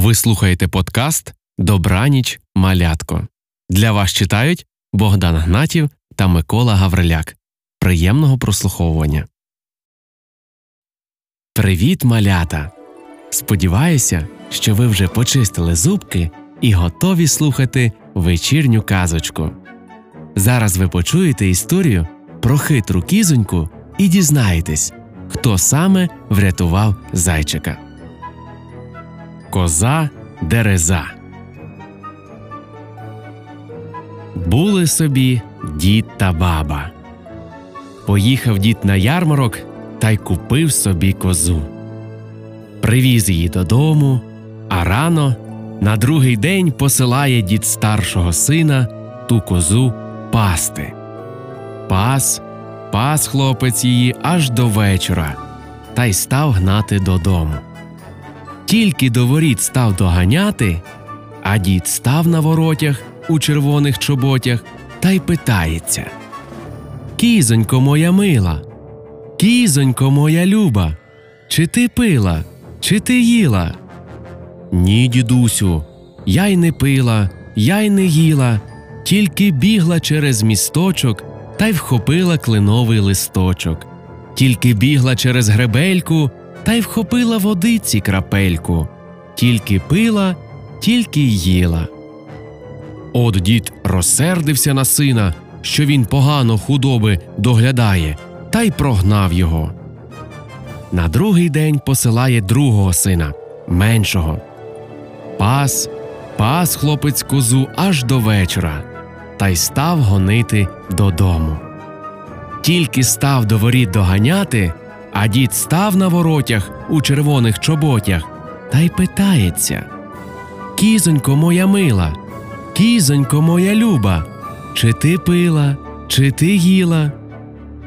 Ви слухаєте подкаст Добраніч малятко. Для вас читають Богдан Гнатів та Микола Гавриляк. Приємного прослуховування. Привіт, малята! Сподіваюся, що ви вже почистили зубки і готові слухати вечірню казочку. Зараз ви почуєте історію про хитру кізоньку і дізнаєтесь, хто саме врятував зайчика. Коза Дереза. Були собі дід та баба. Поїхав дід на ярмарок та й купив собі козу. Привіз її додому, а рано на другий день посилає дід старшого сина ту козу пасти. Пас, пас хлопець її аж до вечора та й став гнати додому. Тільки до воріт став доганяти, а дід став на воротях у червоних чоботях та й питається Кізонько моя мила, кізонько моя люба, чи ти пила, чи ти їла? Ні, дідусю, я й не пила, я й не їла, тільки бігла через місточок та й вхопила кленовий листочок, тільки бігла через гребельку та й вхопила водиці крапельку, тільки пила, тільки їла. От дід розсердився на сина, що він погано худоби доглядає, та й прогнав його. На другий день посилає другого сина, меншого. Пас, пас хлопець козу аж до вечора, та й став гонити додому. Тільки став до воріт доганяти, а дід став на воротях у червоних чоботях та й питається Кізонько моя мила, кізонько моя люба, чи ти пила, чи ти їла?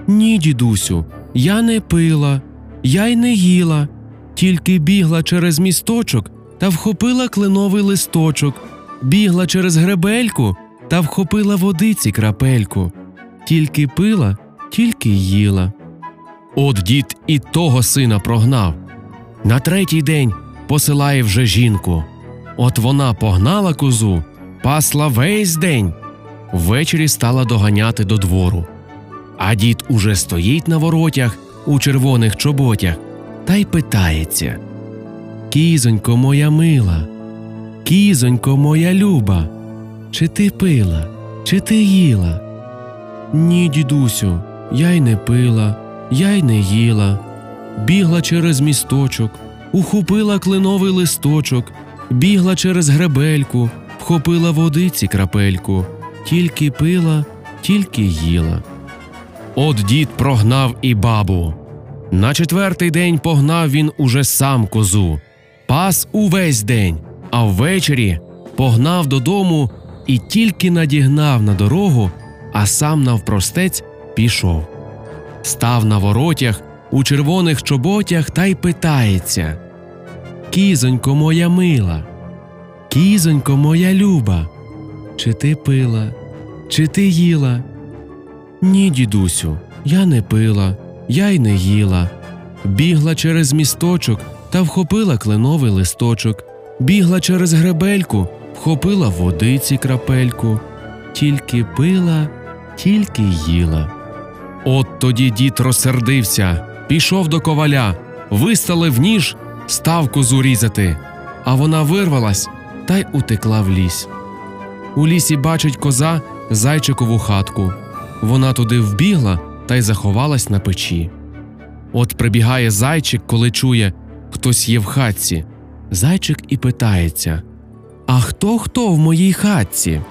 Ні, дідусю, я не пила, я й не їла, тільки бігла через місточок та вхопила кленовий листочок, бігла через гребельку та вхопила водиці крапельку, тільки пила, тільки їла. От дід і того сина прогнав. На третій день посилає вже жінку. От вона погнала козу, пасла весь день. Ввечері стала доганяти до двору. А дід уже стоїть на воротях у червоних чоботях та й питається Кізонько моя мила, кізонько моя люба, чи ти пила, чи ти їла? Ні, дідусю, я й не пила я й не їла, бігла через місточок, ухопила кленовий листочок, бігла через гребельку, вхопила водиці крапельку, тільки пила, тільки їла. От дід прогнав і бабу. На четвертий день погнав він уже сам козу, пас увесь день, а ввечері погнав додому і тільки надігнав на дорогу, а сам навпростець пішов став на воротях у червоних чоботях та й питається Кізонько моя мила, кізонько моя люба, чи ти пила, чи ти їла? Ні, дідусю, я не пила, я й не їла. Бігла через місточок та вхопила кленовий листочок, бігла через гребельку, вхопила водиці крапельку, тільки пила, тільки їла. От тоді дід розсердився, пішов до коваля, виставив ніж, став козу різати, а вона вирвалась та й утекла в ліс. У лісі бачить коза зайчикову хатку. Вона туди вбігла та й заховалась на печі. От прибігає зайчик, коли чує, хтось є в хатці. Зайчик і питається А хто хто в моїй хатці?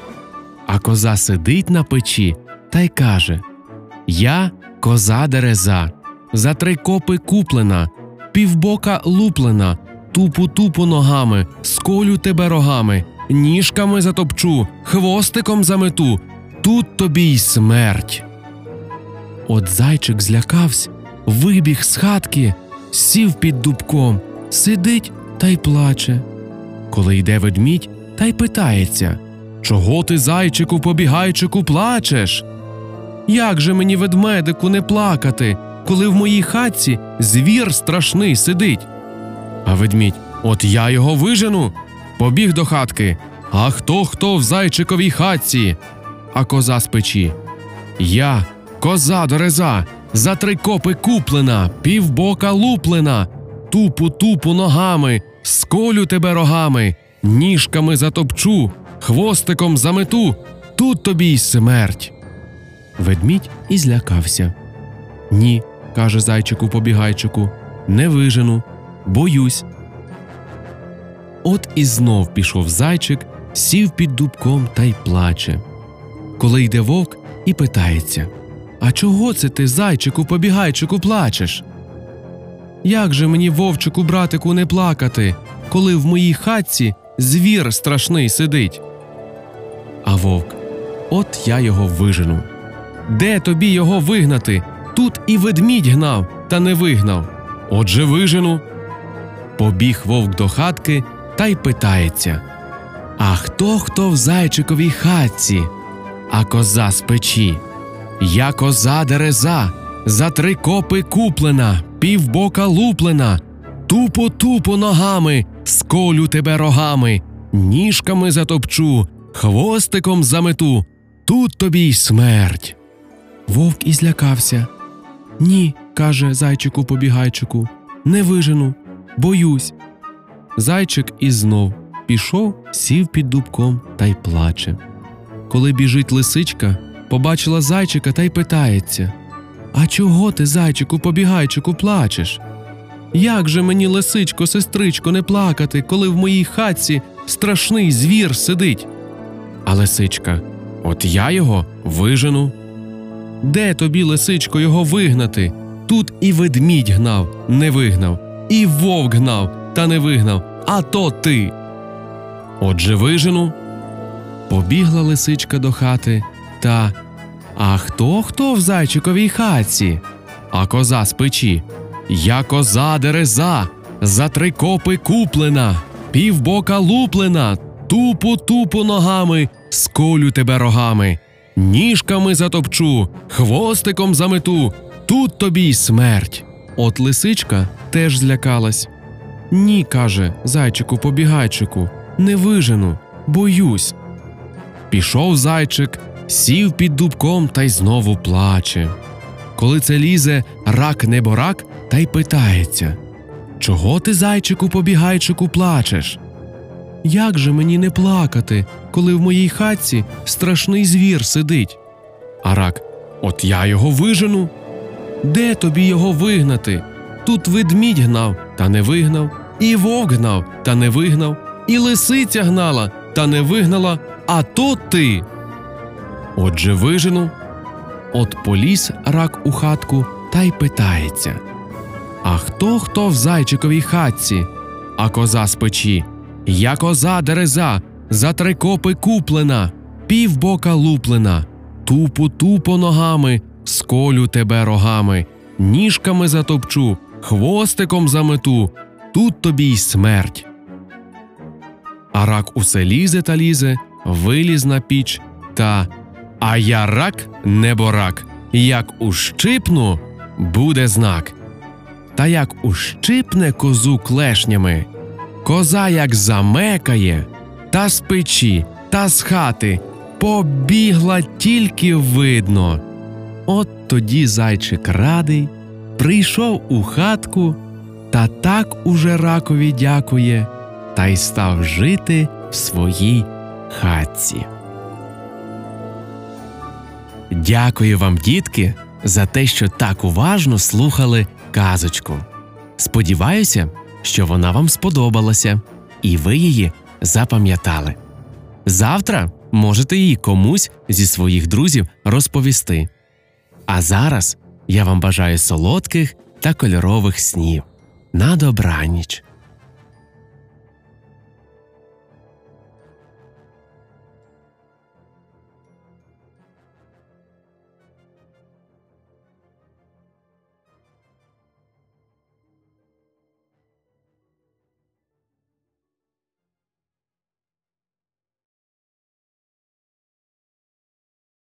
А коза сидить на печі та й каже я коза дереза, за три копи куплена, півбока луплена, тупу тупу ногами, сколю тебе рогами, ніжками затопчу, хвостиком замету, тут тобі й смерть. От зайчик злякався, вибіг з хатки, сів під дубком, сидить та й плаче. Коли йде ведмідь, та й питається Чого ти, зайчику, побігайчику, плачеш? Як же мені ведмедику не плакати, коли в моїй хатці звір страшний сидить? А ведмідь, от я його вижену, побіг до хатки. А хто хто в зайчиковій хатці? А коза з печі. Я, коза дореза, за три копи куплена, півбока луплена, тупу тупу ногами, сколю тебе рогами, ніжками затопчу, хвостиком замету, тут тобі й смерть. Ведмідь і злякався. Ні, каже зайчику побігайчику, не вижену, боюсь. От і знов пішов зайчик, сів під дубком та й плаче. Коли йде вовк і питається А чого це ти, зайчику, побігайчику, плачеш? Як же мені, вовчику, братику, не плакати, коли в моїй хатці звір страшний сидить? А вовк, от я його вижену. Де тобі його вигнати? Тут і ведмідь гнав, та не вигнав. Отже, вижену. Побіг вовк до хатки та й питається А хто хто в зайчиковій хатці? А коза з печі. Я коза дереза, за три копи куплена, півбока луплена, тупо тупо ногами, сколю тебе рогами, ніжками затопчу, хвостиком замету, тут тобі й смерть. Вовк і злякався. Ні, каже зайчику побігайчику, не вижену, боюсь. Зайчик і знов пішов, сів під дубком та й плаче. Коли біжить лисичка, побачила зайчика та й питається А чого ти, зайчику, побігайчику, плачеш? Як же мені, лисичко, сестричко, не плакати, коли в моїй хатці страшний звір сидить? А лисичка, от я його вижену. Де тобі, лисичко, його вигнати? Тут і ведмідь гнав, не вигнав, і вовк гнав, та не вигнав, а то ти. Отже, вижену. Побігла лисичка до хати та. А хто хто в зайчиковій хатці? А коза з печі. Я коза дереза, за три копи куплена, півбока луплена, тупо тупо ногами, сколю тебе рогами, ніжками затопчу, хвостиком замету, тут тобі й смерть. От лисичка теж злякалась. Ні, каже зайчику побігайчику, не вижену, боюсь. Пішов зайчик, сів під дубком та й знову плаче. Коли це лізе рак неборак та й питається Чого ти, зайчику, побігайчику, плачеш? Як же мені не плакати, коли в моїй хатці страшний звір сидить? А рак, от я його вижену. Де тобі його вигнати? Тут ведмідь гнав, та не вигнав, і вовк гнав, та не вигнав, і лисиця гнала, та не вигнала, а то ти. Отже, вижену. От поліз рак у хатку та й питається А хто хто в зайчиковій хатці? А коза з печі. Я коза дереза, за три копи куплена, півбока луплена, тупо тупо ногами, сколю тебе рогами, ніжками затопчу, хвостиком замету, тут тобі й смерть. А рак усе лізе та лізе, виліз на піч та. А я рак неборак, як ущипну, буде знак. Та як ущипне козу клешнями, коза як замекає, та з печі, та з хати побігла тільки видно. От тоді зайчик радий, прийшов у хатку, та так уже ракові дякує, та й став жити в своїй хатці. Дякую вам, дітки, за те, що так уважно слухали казочку. Сподіваюся, що вона вам сподобалася, і ви її запам'ятали. Завтра можете її комусь зі своїх друзів розповісти. А зараз я вам бажаю солодких та кольорових снів. На добраніч!